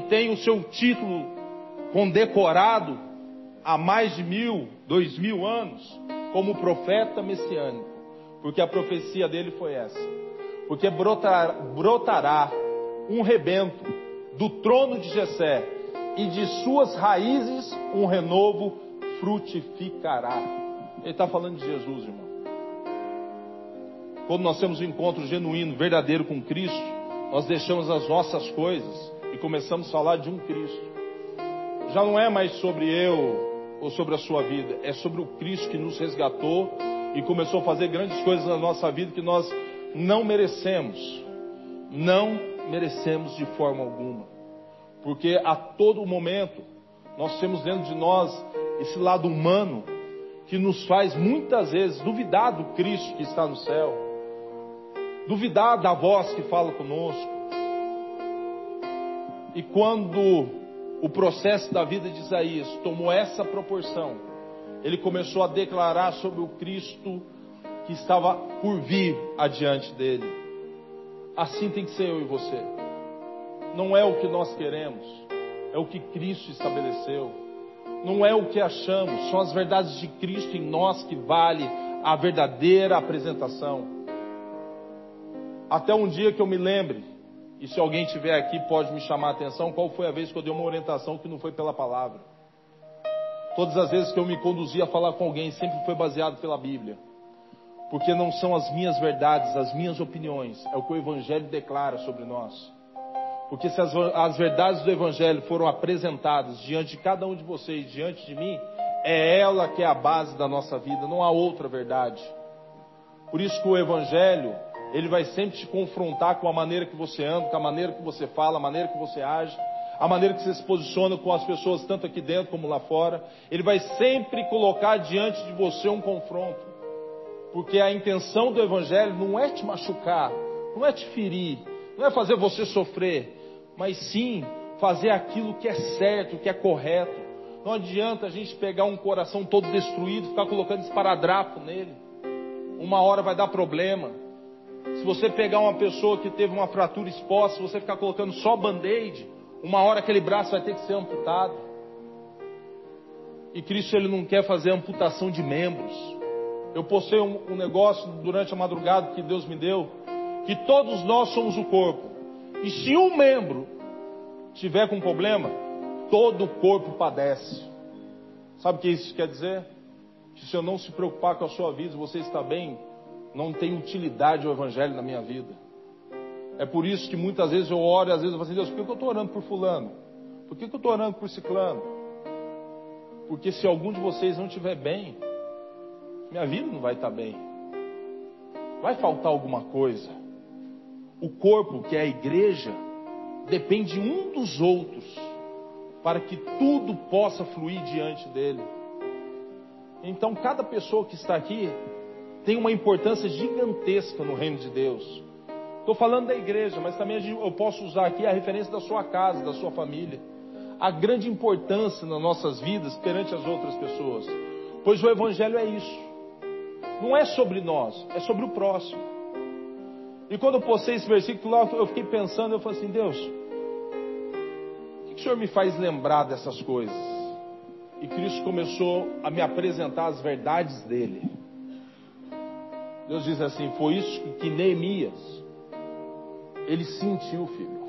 e tem o seu título condecorado há mais de mil, dois mil anos, como profeta messiânico, porque a profecia dele foi essa: porque brotar, brotará um rebento do trono de Jessé e de suas raízes um renovo frutificará. Ele está falando de Jesus, irmão. Quando nós temos um encontro genuíno, verdadeiro com Cristo, nós deixamos as nossas coisas e começamos a falar de um Cristo. Já não é mais sobre eu ou sobre a sua vida, é sobre o Cristo que nos resgatou e começou a fazer grandes coisas na nossa vida que nós não merecemos. Não merecemos de forma alguma. Porque a todo momento nós temos dentro de nós esse lado humano que nos faz muitas vezes duvidar do Cristo que está no céu duvidar da voz que fala conosco. E quando o processo da vida de Isaías tomou essa proporção, ele começou a declarar sobre o Cristo que estava por vir adiante dele. Assim tem que ser eu e você. Não é o que nós queremos, é o que Cristo estabeleceu. Não é o que achamos, são as verdades de Cristo em nós que vale a verdadeira apresentação. Até um dia que eu me lembre, e se alguém tiver aqui pode me chamar a atenção, qual foi a vez que eu dei uma orientação que não foi pela palavra. Todas as vezes que eu me conduzi a falar com alguém, sempre foi baseado pela Bíblia. Porque não são as minhas verdades, as minhas opiniões, é o que o Evangelho declara sobre nós. Porque se as, as verdades do Evangelho foram apresentadas diante de cada um de vocês, diante de mim, é ela que é a base da nossa vida, não há outra verdade. Por isso que o Evangelho ele vai sempre te confrontar com a maneira que você anda, com a maneira que você fala, a maneira que você age, a maneira que você se posiciona com as pessoas, tanto aqui dentro como lá fora. Ele vai sempre colocar diante de você um confronto. Porque a intenção do Evangelho não é te machucar, não é te ferir, não é fazer você sofrer, mas sim fazer aquilo que é certo, que é correto. Não adianta a gente pegar um coração todo destruído, ficar colocando esparadrapo nele. Uma hora vai dar problema. Se você pegar uma pessoa que teve uma fratura exposta, se você ficar colocando só band-aid, uma hora aquele braço vai ter que ser amputado. E Cristo ele não quer fazer amputação de membros. Eu postei um, um negócio durante a madrugada que Deus me deu, que todos nós somos o corpo. E se um membro tiver com problema, todo o corpo padece. Sabe o que isso quer dizer? Que se eu não se preocupar com a sua vida, você está bem, não tem utilidade o Evangelho na minha vida. É por isso que muitas vezes eu oro e às vezes eu falo assim, Deus, por que eu estou orando por fulano? Por que eu estou orando por ciclano? Porque se algum de vocês não estiver bem, minha vida não vai estar bem. Vai faltar alguma coisa. O corpo, que é a igreja, depende um dos outros para que tudo possa fluir diante dele. Então, cada pessoa que está aqui tem uma importância gigantesca no reino de Deus. Estou falando da igreja, mas também eu posso usar aqui a referência da sua casa, da sua família. A grande importância nas nossas vidas perante as outras pessoas. Pois o Evangelho é isso. Não é sobre nós, é sobre o próximo. E quando eu postei esse versículo lá, eu fiquei pensando, eu falei assim, Deus, o que o Senhor me faz lembrar dessas coisas? E Cristo começou a me apresentar as verdades dele. Deus diz assim: foi isso que Neemias, ele sentiu, filho.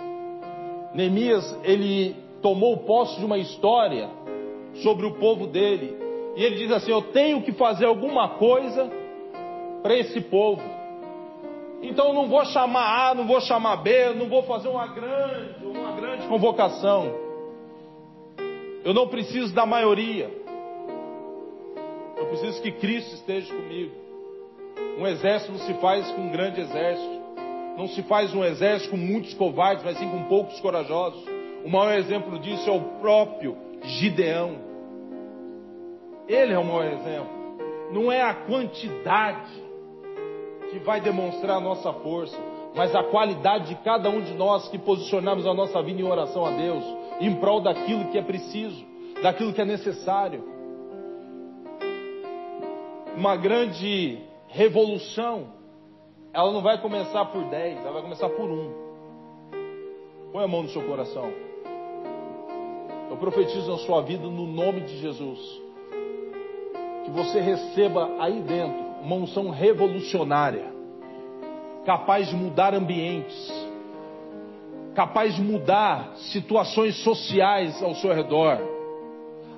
Neemias, ele tomou posse de uma história sobre o povo dele. E ele diz assim: Eu tenho que fazer alguma coisa para esse povo. Então eu não vou chamar A, não vou chamar B, não vou fazer uma grande, uma grande convocação. Eu não preciso da maioria. Eu preciso que Cristo esteja comigo. Um exército não se faz com um grande exército. Não se faz um exército com muitos covardes, mas sim com poucos corajosos. O maior exemplo disso é o próprio Gideão. Ele é o maior exemplo. Não é a quantidade que vai demonstrar a nossa força, mas a qualidade de cada um de nós que posicionamos a nossa vida em oração a Deus, em prol daquilo que é preciso, daquilo que é necessário. Uma grande revolução, ela não vai começar por dez, ela vai começar por um. Põe a mão no seu coração. profetizo na sua vida no nome de Jesus. Que você receba aí dentro uma unção revolucionária, capaz de mudar ambientes, capaz de mudar situações sociais ao seu redor,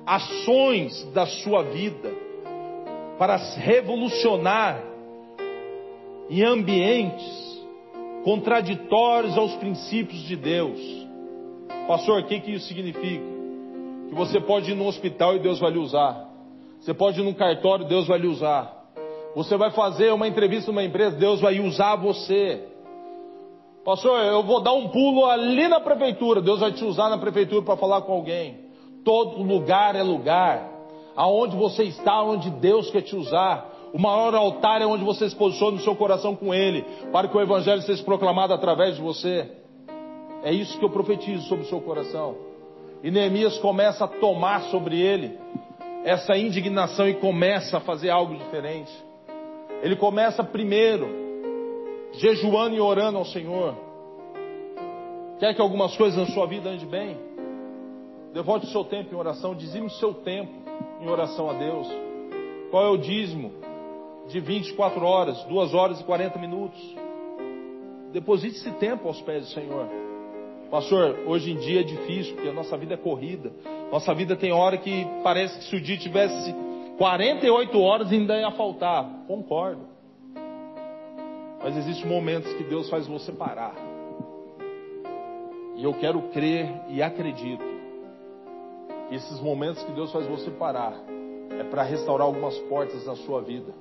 ações da sua vida, para revolucionar em ambientes contraditórios aos princípios de Deus. Pastor, o que, que isso significa? Que você pode ir no hospital e Deus vai lhe usar. Você pode ir num cartório, Deus vai lhe usar. Você vai fazer uma entrevista numa empresa, Deus vai usar você. Pastor, eu vou dar um pulo ali na prefeitura, Deus vai te usar na prefeitura para falar com alguém. Todo lugar é lugar. Aonde você está, onde Deus quer te usar. O maior altar é onde você se posiciona no seu coração com Ele, para que o Evangelho seja proclamado através de você. É isso que eu profetizo sobre o seu coração. E Neemias começa a tomar sobre ele essa indignação e começa a fazer algo diferente. Ele começa primeiro jejuando e orando ao Senhor. Quer que algumas coisas na sua vida andem bem? Devote o seu tempo em oração, dizime o seu tempo em oração a Deus. Qual é o dízimo? De 24 horas, 2 horas e 40 minutos. Deposite esse tempo aos pés do Senhor. Pastor, hoje em dia é difícil, porque a nossa vida é corrida. Nossa vida tem hora que parece que se o dia tivesse 48 horas ainda ia faltar. Concordo. Mas existem momentos que Deus faz você parar. E eu quero crer e acredito esses momentos que Deus faz você parar é para restaurar algumas portas na sua vida.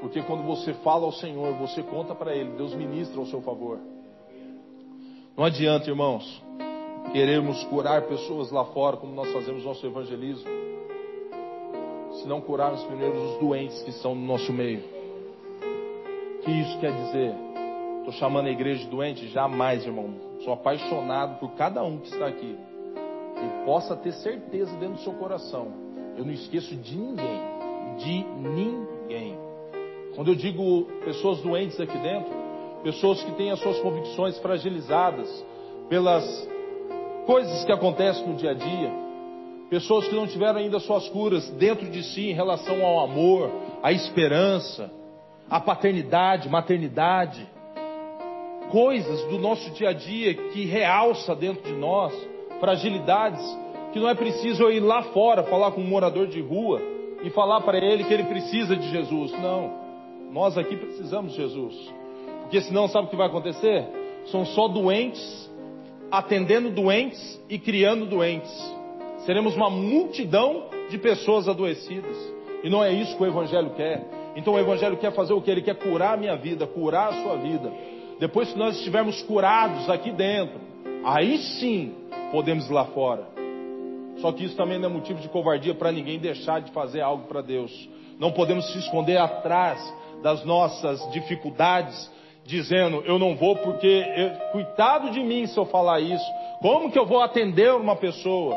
Porque quando você fala ao Senhor, você conta para Ele, Deus ministra ao seu favor. Não adianta, irmãos, queremos curar pessoas lá fora, como nós fazemos nosso evangelismo, se não curarmos primeiro os doentes que estão no nosso meio. O que isso quer dizer? Estou chamando a igreja de doente? Jamais, irmão. Sou apaixonado por cada um que está aqui. E possa ter certeza dentro do seu coração. Eu não esqueço de ninguém. De ninguém. Quando eu digo pessoas doentes aqui dentro, pessoas que têm as suas convicções fragilizadas pelas coisas que acontecem no dia a dia, pessoas que não tiveram ainda suas curas dentro de si em relação ao amor, à esperança, à paternidade, maternidade, coisas do nosso dia a dia que realça dentro de nós, fragilidades que não é preciso eu ir lá fora falar com um morador de rua e falar para ele que ele precisa de Jesus. Não. Nós aqui precisamos de Jesus. Porque senão, sabe o que vai acontecer? São só doentes, atendendo doentes e criando doentes. Seremos uma multidão de pessoas adoecidas. E não é isso que o Evangelho quer. Então o Evangelho quer fazer o que? Ele quer curar a minha vida, curar a sua vida. Depois que nós estivermos curados aqui dentro, aí sim podemos ir lá fora. Só que isso também não é motivo de covardia para ninguém deixar de fazer algo para Deus. Não podemos se esconder atrás das nossas dificuldades, dizendo: Eu não vou porque, eu, coitado de mim se eu falar isso. Como que eu vou atender uma pessoa?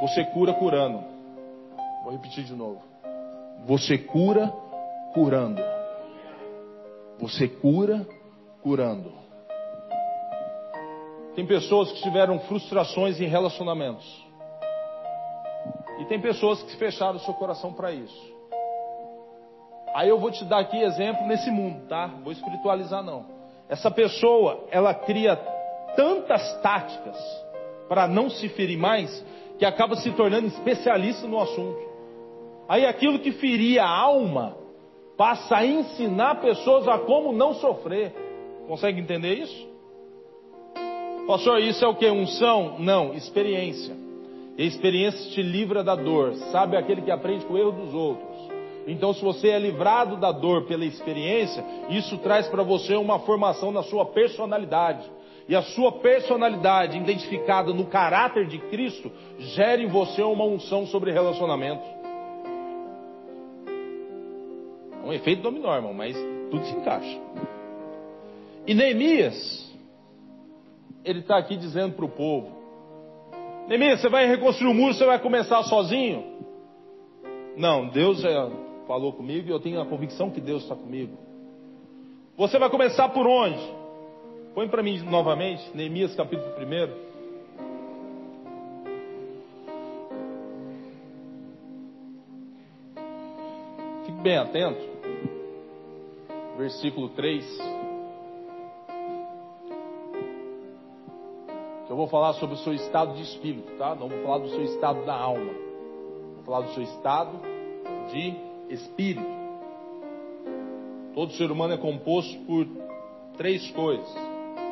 Você cura curando. Vou repetir de novo. Você cura curando. Você cura curando. Tem pessoas que tiveram frustrações em relacionamentos. E tem pessoas que fecharam o seu coração para isso. Aí eu vou te dar aqui exemplo nesse mundo, tá? Vou espiritualizar não. Essa pessoa, ela cria tantas táticas para não se ferir mais, que acaba se tornando especialista no assunto. Aí aquilo que feria a alma passa a ensinar pessoas a como não sofrer. Consegue entender isso? Pastor, isso é o que? Unção? Não, experiência. E a experiência te livra da dor. Sabe aquele que aprende com o erro dos outros. Então, se você é livrado da dor pela experiência, isso traz para você uma formação na sua personalidade. E a sua personalidade, identificada no caráter de Cristo, gera em você uma unção sobre relacionamento. É um efeito dominó, irmão, mas tudo se encaixa. E Neemias, ele está aqui dizendo para o povo: Neemias, você vai reconstruir o muro, você vai começar sozinho? Não, Deus já falou comigo e eu tenho a convicção que Deus está comigo. Você vai começar por onde? Põe para mim novamente, Neemias capítulo 1. bem atento. Versículo 3. Vou falar sobre o seu estado de espírito, tá? Não vou falar do seu estado da alma. Vou falar do seu estado de espírito. Todo ser humano é composto por três coisas: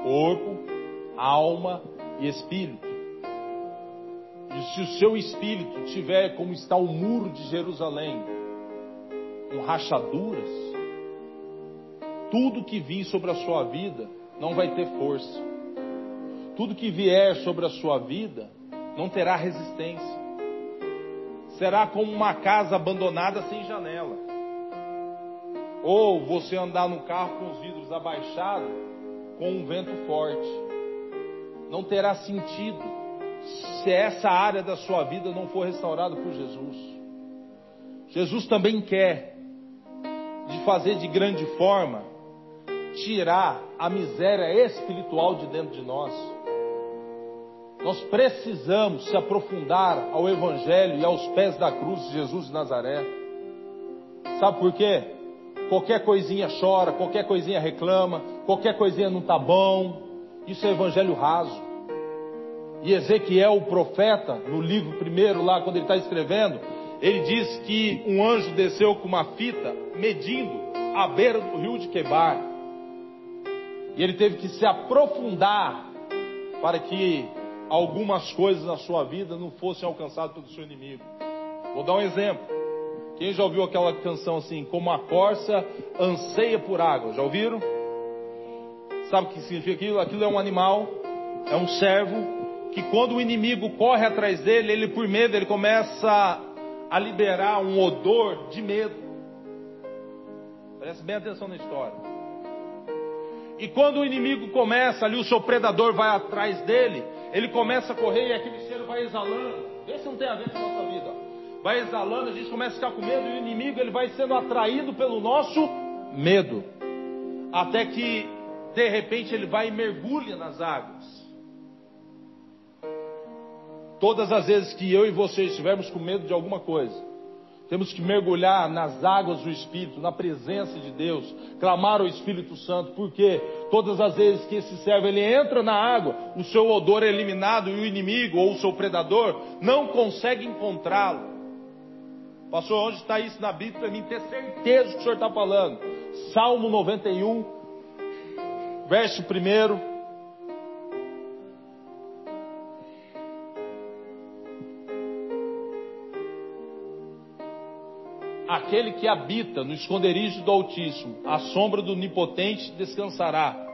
corpo, alma e espírito. E se o seu espírito tiver como está o muro de Jerusalém, com rachaduras, tudo que vir sobre a sua vida não vai ter força. Tudo que vier sobre a sua vida não terá resistência. Será como uma casa abandonada sem janela. Ou você andar no carro com os vidros abaixados com um vento forte. Não terá sentido se essa área da sua vida não for restaurada por Jesus. Jesus também quer de fazer de grande forma tirar a miséria espiritual de dentro de nós. Nós precisamos se aprofundar ao Evangelho e aos pés da cruz de Jesus de Nazaré. Sabe por quê? Qualquer coisinha chora, qualquer coisinha reclama, qualquer coisinha não está bom. Isso é Evangelho raso. E Ezequiel, o profeta, no livro primeiro, lá quando ele está escrevendo, ele diz que um anjo desceu com uma fita medindo a beira do rio de Quebar. E ele teve que se aprofundar para que algumas coisas na sua vida não fossem alcançadas pelo seu inimigo. Vou dar um exemplo. Quem já ouviu aquela canção assim, como a corça anseia por água? Já ouviram? Sabe o que significa aquilo? Aquilo é um animal, é um servo que quando o inimigo corre atrás dele, ele por medo, ele começa a liberar um odor de medo. Preste bem atenção na história. E quando o inimigo começa ali, o seu predador vai atrás dele, ele começa a correr e aquele cheiro vai exalando. Vê se não tem a ver com a nossa vida. Vai exalando, a gente começa a ficar com medo e o inimigo ele vai sendo atraído pelo nosso medo. Até que de repente ele vai e mergulha nas águas. Todas as vezes que eu e você estivermos com medo de alguma coisa, temos que mergulhar nas águas do Espírito, na presença de Deus, clamar ao Espírito Santo, porque todas as vezes que esse servo ele entra na água, o seu odor é eliminado e o inimigo ou o seu predador não consegue encontrá-lo. Pastor, onde está isso na Bíblia para mim ter certeza que o senhor está falando? Salmo 91, verso 1. Aquele que habita no esconderijo do Altíssimo, a sombra do Onipotente descansará.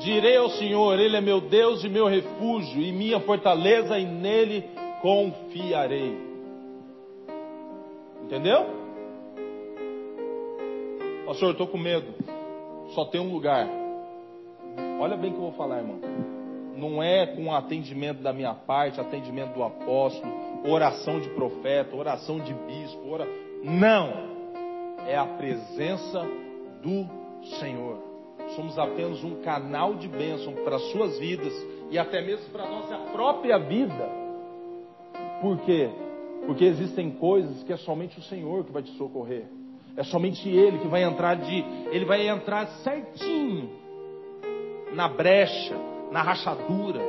Direi ao Senhor, Ele é meu Deus e meu refúgio, e minha fortaleza, e nele confiarei. Entendeu? Pastor, eu estou com medo. Só tem um lugar. Olha bem o que eu vou falar, irmão. Não é com atendimento da minha parte, atendimento do apóstolo, oração de profeta, oração de bispo, ora... não. É a presença do Senhor. Somos apenas um canal de bênção para as suas vidas e até mesmo para a nossa própria vida. Por quê? Porque existem coisas que é somente o Senhor que vai te socorrer. É somente Ele que vai entrar de, Ele vai entrar certinho na brecha, na rachadura,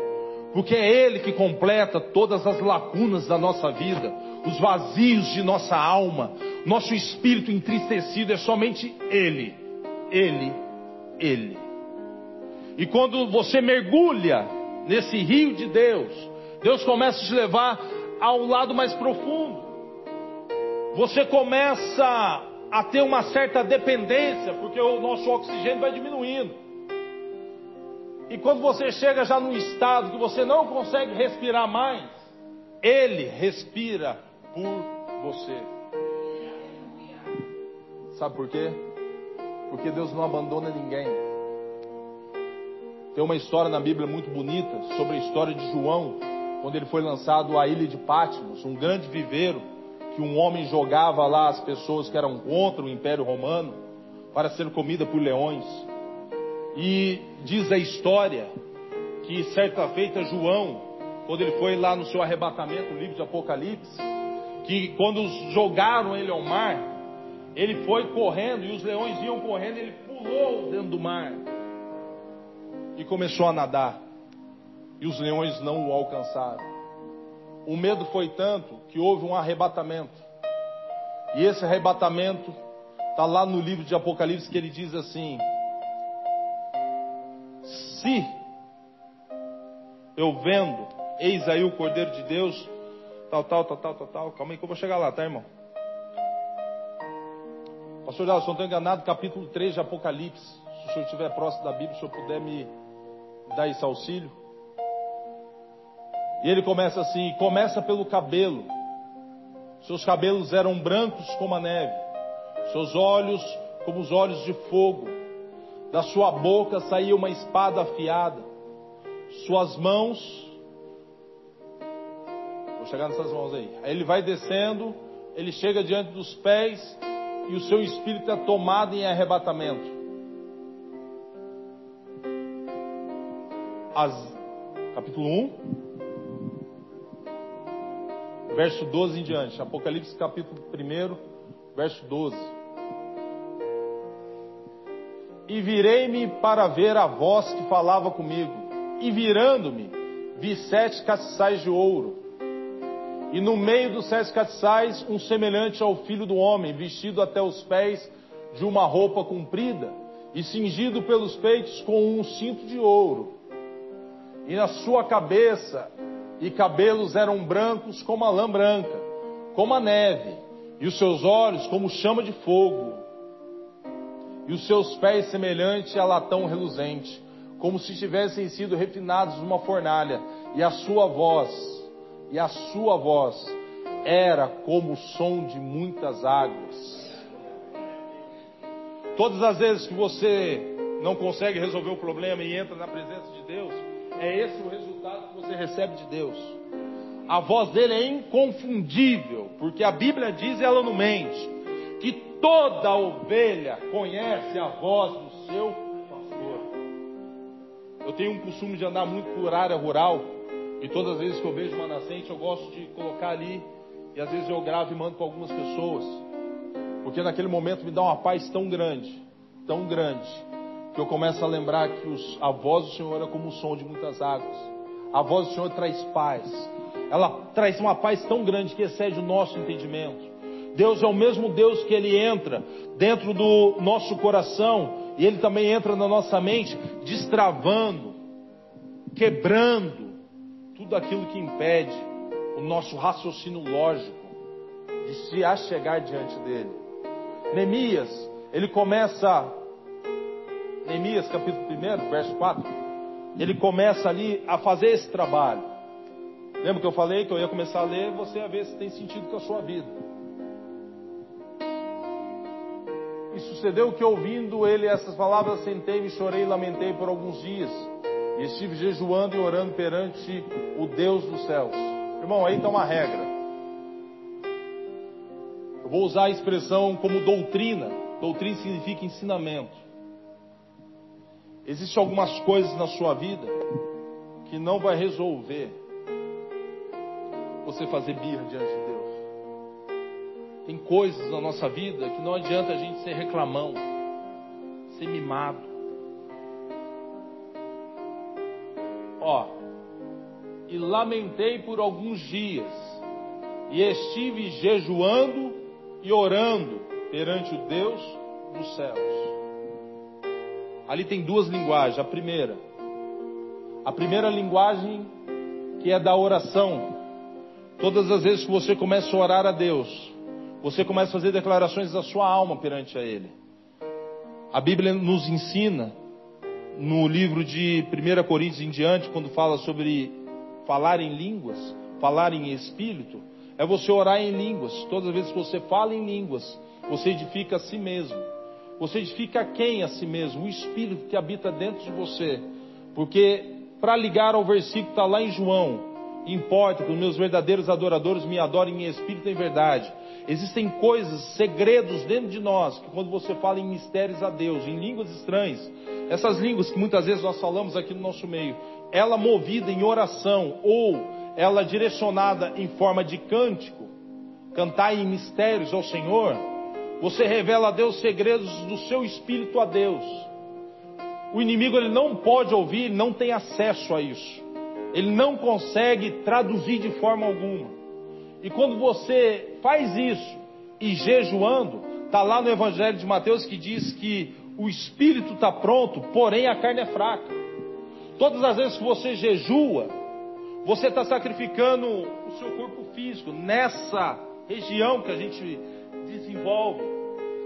porque é Ele que completa todas as lacunas da nossa vida, os vazios de nossa alma, nosso espírito entristecido, é somente Ele, Ele, Ele. E quando você mergulha nesse rio de Deus, Deus começa a te levar ao lado mais profundo. Você começa a ter uma certa dependência, porque o nosso oxigênio vai diminuindo. E quando você chega já num estado que você não consegue respirar mais, Ele respira por você. Sabe por quê? Porque Deus não abandona ninguém. Tem uma história na Bíblia muito bonita sobre a história de João, quando ele foi lançado à ilha de Patmos, um grande viveiro que um homem jogava lá as pessoas que eram contra o Império Romano para ser comida por leões. E diz a história que certa feita João, quando ele foi lá no seu arrebatamento, o livro de Apocalipse, que quando jogaram ele ao mar, Ele foi correndo e os leões iam correndo, ele pulou dentro do mar e começou a nadar. E os leões não o alcançaram. O medo foi tanto que houve um arrebatamento. E esse arrebatamento está lá no livro de Apocalipse que ele diz assim: Se eu vendo, eis aí o Cordeiro de Deus, tal, tal, tal, tal, tal, tal. Calma aí que eu vou chegar lá, tá, irmão? Pastor Dallas, se não estou enganado, capítulo 3 de Apocalipse. Se o senhor estiver próximo da Bíblia, o senhor puder me dar esse auxílio. E ele começa assim: começa pelo cabelo. Seus cabelos eram brancos como a neve, seus olhos como os olhos de fogo. Da sua boca saía uma espada afiada, suas mãos. Vou chegar nessas mãos aí. Aí ele vai descendo, ele chega diante dos pés e o seu espírito é tomado em arrebatamento. As, capítulo 1, verso 12 em diante. Apocalipse capítulo 1, verso 12. E virei-me para ver a voz que falava comigo, e virando-me, vi sete castiçais de ouro, e no meio dos sete castiçais, um semelhante ao filho do homem, vestido até os pés de uma roupa comprida, e cingido pelos peitos com um cinto de ouro, e na sua cabeça e cabelos eram brancos como a lã branca, como a neve, e os seus olhos como chama de fogo, e os seus pés semelhante a latão reluzente, como se tivessem sido refinados numa fornalha, e a sua voz, e a sua voz era como o som de muitas águas. Todas as vezes que você não consegue resolver o problema e entra na presença de Deus, é esse o resultado que você recebe de Deus. A voz dele é inconfundível, porque a Bíblia diz, e ela não mente, que toda ovelha conhece a voz do seu pastor. Eu tenho um costume de andar muito por área rural, e todas as vezes que eu vejo uma nascente, eu gosto de colocar ali, e às vezes eu gravo e mando para algumas pessoas, porque naquele momento me dá uma paz tão grande, tão grande, que eu começo a lembrar que os, a voz do Senhor é como o som de muitas águas. A voz do Senhor traz paz. Ela traz uma paz tão grande que excede o nosso entendimento. Deus é o mesmo Deus que Ele entra dentro do nosso coração e Ele também entra na nossa mente, destravando, quebrando tudo aquilo que impede o nosso raciocínio lógico de se achegar diante dele. Neemias, ele começa Neemias capítulo 1, verso 4, ele começa ali a fazer esse trabalho. Lembra que eu falei que eu ia começar a ler, você a ver se tem sentido com a sua vida. E sucedeu que ouvindo ele essas palavras, sentei-me, chorei e lamentei por alguns dias. E estive jejuando e orando perante o Deus dos céus. Irmão, aí está uma regra. Eu vou usar a expressão como doutrina. Doutrina significa ensinamento. Existem algumas coisas na sua vida que não vai resolver você fazer birra diante de Deus. Tem coisas na nossa vida que não adianta a gente ser reclamão, ser mimado. Ó, e lamentei por alguns dias, e estive jejuando e orando perante o Deus dos céus. Ali tem duas linguagens. A primeira, a primeira linguagem que é da oração. Todas as vezes que você começa a orar a Deus, você começa a fazer declarações da sua alma perante a Ele. A Bíblia nos ensina, no livro de 1 Coríntios em diante, quando fala sobre falar em línguas, falar em espírito, é você orar em línguas. Todas as vezes que você fala em línguas, você edifica a si mesmo. Você edifica quem a si mesmo? O Espírito que habita dentro de você. Porque, para ligar ao versículo que está lá em João, importa que os meus verdadeiros adoradores me adorem em espírito e em verdade. Existem coisas, segredos dentro de nós, que quando você fala em mistérios a Deus, em línguas estranhas, essas línguas que muitas vezes nós falamos aqui no nosso meio, ela movida em oração ou ela direcionada em forma de cântico, cantar em mistérios ao Senhor, Você revela a Deus segredos do seu espírito a Deus. O inimigo ele não pode ouvir, não tem acesso a isso. Ele não consegue traduzir de forma alguma. E quando você faz isso e jejuando, está lá no Evangelho de Mateus que diz que o espírito está pronto, porém a carne é fraca. Todas as vezes que você jejua, você está sacrificando o seu corpo físico nessa região que a gente desenvolve.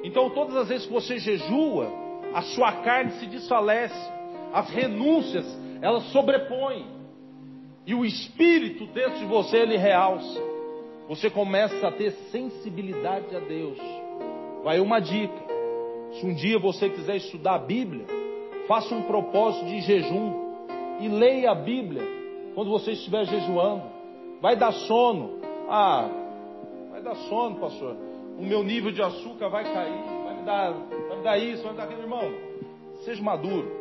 Então, todas as vezes que você jejua, a sua carne se desfalece, as renúncias elas sobrepõem, e o espírito dentro de você ele realça. Você começa a ter sensibilidade a Deus. Vai uma dica: se um dia você quiser estudar a Bíblia, faça um propósito de jejum e leia a Bíblia quando você estiver jejuando. Vai dar sono. Ah, vai dar sono, pastor. O meu nível de açúcar vai cair, vai me dar, vai me dar isso, vai me dar aquilo, irmão. Seja maduro.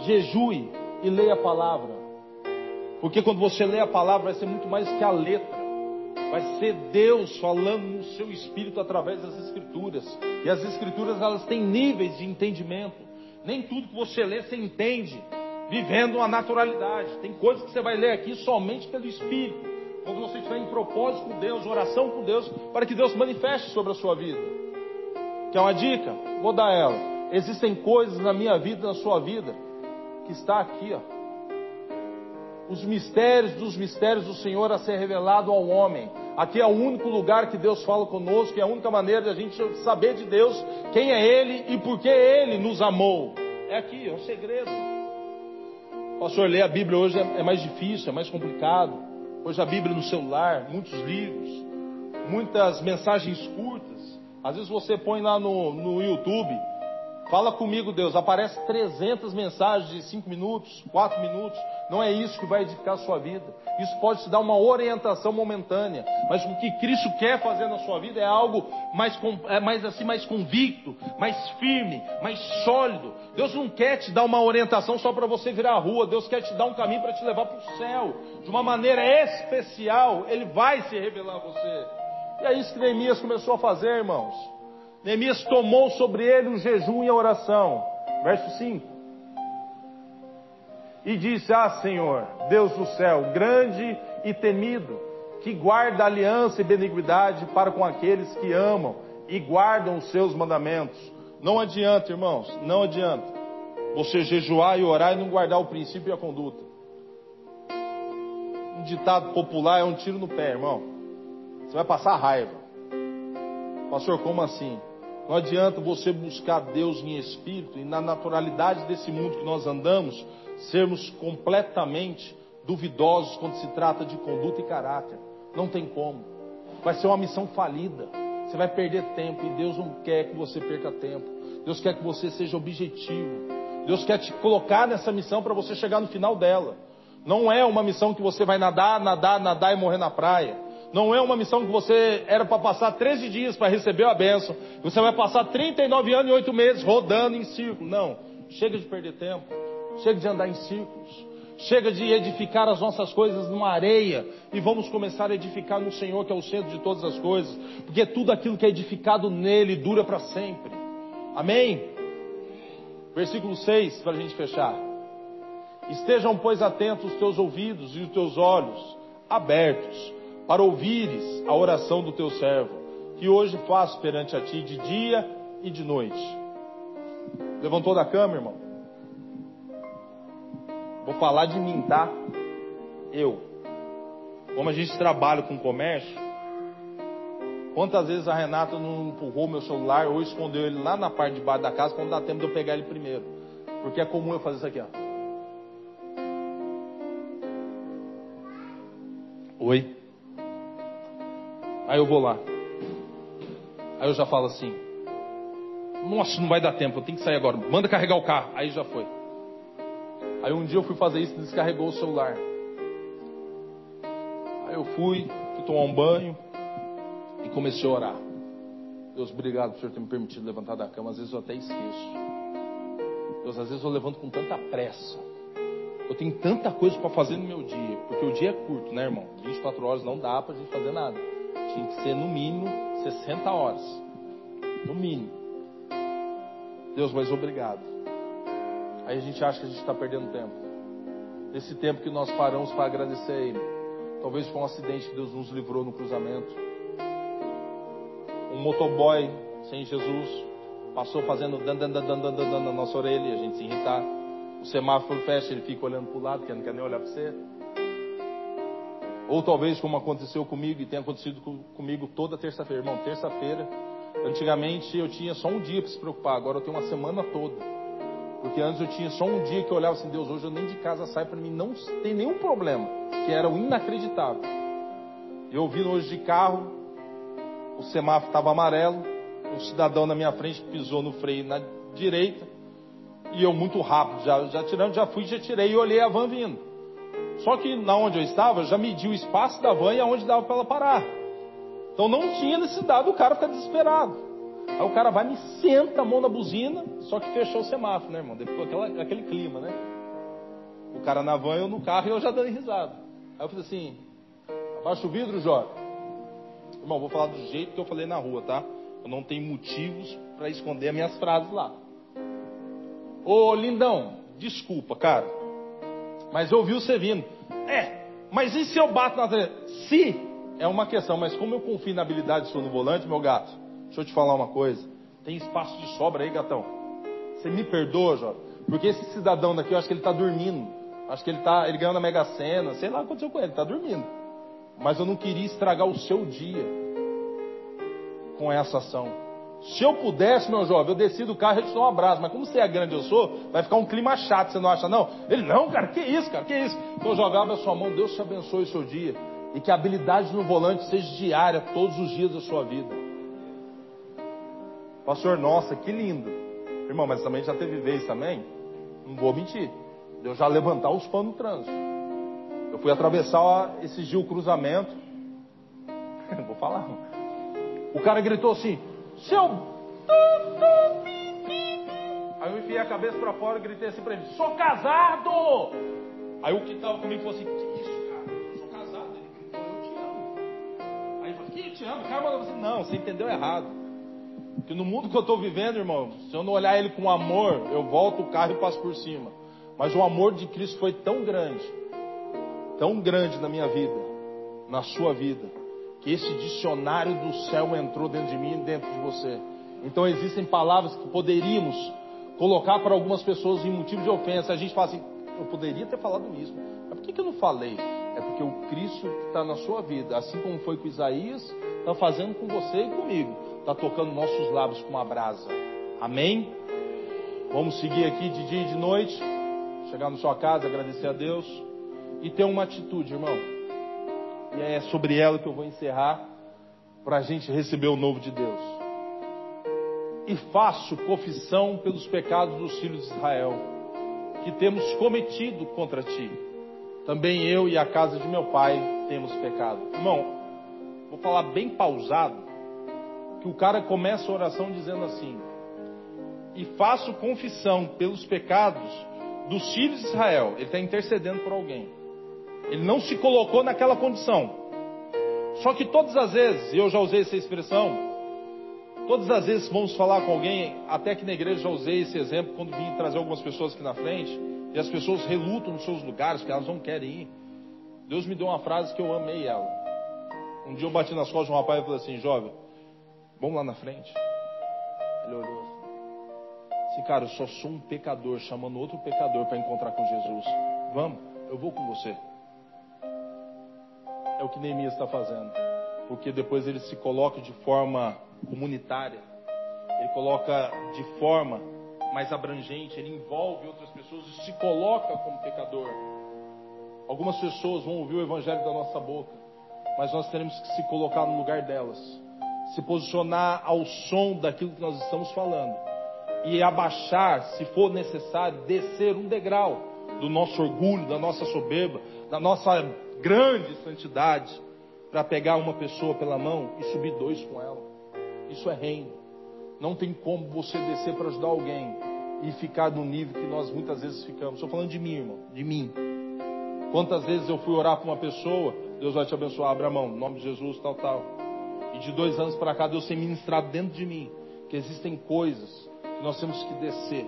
Jejue e leia a palavra. Porque quando você lê a palavra, vai ser muito mais que a letra. Vai ser Deus falando no seu espírito através das escrituras. E as escrituras elas têm níveis de entendimento. Nem tudo que você lê você entende vivendo uma naturalidade. Tem coisas que você vai ler aqui somente pelo Espírito. Quando você estiver em propósito com Deus, oração com Deus, para que Deus manifeste sobre a sua vida. Quer uma dica? Vou dar ela. Existem coisas na minha vida, na sua vida, que está aqui, ó. Os mistérios dos mistérios do Senhor a ser revelado ao homem. Aqui é o único lugar que Deus fala conosco, é a única maneira de a gente saber de Deus quem é Ele e por que Ele nos amou. É aqui, é um segredo. Pastor, ler a Bíblia hoje é, é mais difícil, é mais complicado. Hoje a Bíblia no celular, muitos livros, muitas mensagens curtas. Às vezes você põe lá no, no YouTube Fala comigo, Deus. Aparece 300 mensagens de 5 minutos, 4 minutos. Não é isso que vai edificar a sua vida. Isso pode te dar uma orientação momentânea. Mas o que Cristo quer fazer na sua vida é algo mais, é mais assim, mais convicto, mais firme, mais sólido. Deus não quer te dar uma orientação só para você virar a rua. Deus quer te dar um caminho para te levar para o céu. De uma maneira especial, Ele vai se revelar a você. E é isso que Neemias começou a fazer, irmãos. Neemias tomou sobre ele o jejum e a oração. Verso 5. E disse: Ah, Senhor, Deus do céu, grande e temido, que guarda aliança e benignidade para com aqueles que amam e guardam os seus mandamentos. Não adianta, irmãos, não adianta você jejuar e orar e não guardar o princípio e a conduta. Um ditado popular é um tiro no pé, irmão. Você vai passar raiva. Pastor, como assim? Não adianta você buscar Deus em espírito e na naturalidade desse mundo que nós andamos, sermos completamente duvidosos quando se trata de conduta e caráter. Não tem como. Vai ser uma missão falida. Você vai perder tempo e Deus não quer que você perca tempo. Deus quer que você seja objetivo. Deus quer te colocar nessa missão para você chegar no final dela. Não é uma missão que você vai nadar, nadar, nadar e morrer na praia. Não é uma missão que você era para passar 13 dias para receber a bênção. Você vai passar 39 anos e 8 meses rodando em círculo. Não. Chega de perder tempo. Chega de andar em círculos. Chega de edificar as nossas coisas numa areia e vamos começar a edificar no Senhor, que é o centro de todas as coisas, porque tudo aquilo que é edificado nele dura para sempre. Amém? Versículo 6, para a gente fechar. Estejam, pois, atentos os teus ouvidos e os teus olhos abertos para ouvires a oração do teu servo, que hoje faço perante a ti de dia e de noite. Levantou da cama, irmão? Vou falar de mim, tá? Eu. Como a gente trabalha com comércio, quantas vezes a Renata não empurrou meu celular ou escondeu ele lá na parte de baixo da casa quando dá tempo de eu pegar ele primeiro? Porque é comum eu fazer isso aqui, ó. Oi? Aí eu vou lá. Aí eu já falo assim: Nossa, não vai dar tempo, eu tenho que sair agora. Manda carregar o carro. Aí já foi. Aí um dia eu fui fazer isso e descarregou o celular. Aí eu fui, fui tomar um banho e comecei a orar. Deus, obrigado por Senhor ter me permitido levantar da cama. Às vezes eu até esqueço. Deus, às vezes eu levanto com tanta pressa. Eu tenho tanta coisa para fazer no meu dia. Porque o dia é curto, né, irmão? 24 horas não dá para a gente fazer nada tinha que ser no mínimo 60 horas. No mínimo. Deus, mas obrigado. Aí a gente acha que a gente está perdendo tempo. Esse tempo que nós paramos para agradecer a Ele. Talvez foi um acidente que Deus nos livrou no cruzamento. Um motoboy sem Jesus passou fazendo dan dan dan dan dan dan na nossa orelha e a gente se irritar. O semáforo fecha, ele fica olhando para o lado, que não quer nem olhar para você. Ou talvez como aconteceu comigo e tem acontecido comigo toda terça-feira. Irmão, terça-feira, antigamente eu tinha só um dia para se preocupar, agora eu tenho uma semana toda. Porque antes eu tinha só um dia que eu olhava assim, Deus, hoje eu nem de casa saio, para mim não tem nenhum problema, que era o inacreditável. Eu vindo hoje de carro, o semáforo estava amarelo, um cidadão na minha frente pisou no freio na direita, e eu muito rápido, já, já tirando, já fui, já tirei e olhei a van vindo. Só que na onde eu estava, já medi o espaço da van e aonde dava para ela parar. Então não tinha necessidade do cara ficar desesperado. Aí o cara vai, me senta a mão na buzina, só que fechou o semáforo, né, irmão? Depois aquela, aquele clima, né? O cara na van, eu no carro e eu já dando risada. Aí eu fiz assim: abaixa o vidro, Jó. Irmão, vou falar do jeito que eu falei na rua, tá? Eu não tenho motivos para esconder as minhas frases lá. Ô, lindão, desculpa, cara. Mas eu ouvi você vindo. É, mas e se eu bato na Se é uma questão, mas como eu confio na habilidade sua no volante, meu gato, deixa eu te falar uma coisa. Tem espaço de sobra aí, gatão. Você me perdoa, Jó? Porque esse cidadão daqui, eu acho que ele está dormindo. Acho que ele tá, ele ganhou na Mega Sena, sei lá o que aconteceu com ele, está dormindo. Mas eu não queria estragar o seu dia com essa ação. Se eu pudesse, meu jovem, eu desci do carro e te dou um abraço. Mas como você é grande eu sou, vai ficar um clima chato, você não acha não? Ele, não, cara, que isso, cara, que isso? Então jogava a sua mão, Deus te abençoe o seu dia. E que a habilidade no volante seja diária, todos os dias da sua vida. Pastor, nossa, que lindo. Irmão, mas também já teve vez também, não vou mentir. Deus já levantar os panos no trânsito. Eu fui atravessar esse dia o cruzamento. vou falar. O cara gritou assim: seu. Aí eu enfiei a cabeça para fora e gritei assim para ele: Sou casado! Aí o que estava comigo falou assim: Que isso, cara? Eu sou casado. Ele gritou: Eu te amo. Aí eu falei: Que te amo? O cara falou assim: Não, você entendeu errado. Que no mundo que eu estou vivendo, irmão, se eu não olhar ele com amor, eu volto o carro e passo por cima. Mas o amor de Cristo foi tão grande, tão grande na minha vida, na sua vida esse dicionário do céu entrou dentro de mim e dentro de você. Então existem palavras que poderíamos colocar para algumas pessoas em motivo de ofensa. A gente fala assim, eu poderia ter falado isso, mas por que, que eu não falei? É porque o Cristo que está na sua vida, assim como foi com Isaías, está fazendo com você e comigo. Está tocando nossos lábios com uma brasa. Amém? Vamos seguir aqui de dia e de noite. Chegar na sua casa, agradecer a Deus. E ter uma atitude, irmão e é sobre ela que eu vou encerrar, para a gente receber o novo de Deus. E faço confissão pelos pecados dos filhos de Israel, que temos cometido contra ti. Também eu e a casa de meu pai temos pecado. Irmão, vou falar bem pausado, que o cara começa a oração dizendo assim: E faço confissão pelos pecados dos filhos de Israel. Ele está intercedendo por alguém. Ele não se colocou naquela condição. Só que todas as vezes, e eu já usei essa expressão, todas as vezes vamos falar com alguém, até que na igreja já usei esse exemplo quando vim trazer algumas pessoas aqui na frente, e as pessoas relutam nos seus lugares, porque elas não querem ir. Deus me deu uma frase que eu amei ela. Um dia eu bati nas costas de um rapaz e falei assim, jovem, vamos lá na frente. Ele olhou assim, cara, eu só sou um pecador chamando outro pecador para encontrar com Jesus. Vamos, eu vou com você. É o que Neemias está fazendo. Porque depois ele se coloca de forma comunitária, ele coloca de forma mais abrangente, ele envolve outras pessoas e se coloca como pecador. Algumas pessoas vão ouvir o evangelho da nossa boca, mas nós teremos que se colocar no lugar delas, se posicionar ao som daquilo que nós estamos falando e abaixar, se for necessário, descer um degrau do nosso orgulho, da nossa soberba, da nossa grande santidade para pegar uma pessoa pela mão e subir dois com ela. Isso é reino. Não tem como você descer para ajudar alguém e ficar no nível que nós muitas vezes ficamos. Estou falando de mim, irmão, de mim. Quantas vezes eu fui orar para uma pessoa, Deus vai te abençoar, abra a mão, em nome de Jesus, tal, tal. E de dois anos para cá, Deus tem ministrado dentro de mim. que existem coisas que nós temos que descer.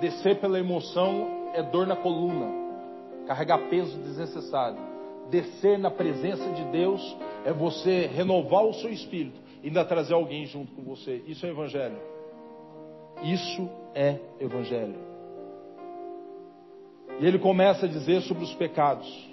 Descer pela emoção é dor na coluna, carregar peso desnecessário. Descer na presença de Deus é você renovar o seu espírito e ainda trazer alguém junto com você. Isso é evangelho. Isso é evangelho. E ele começa a dizer sobre os pecados.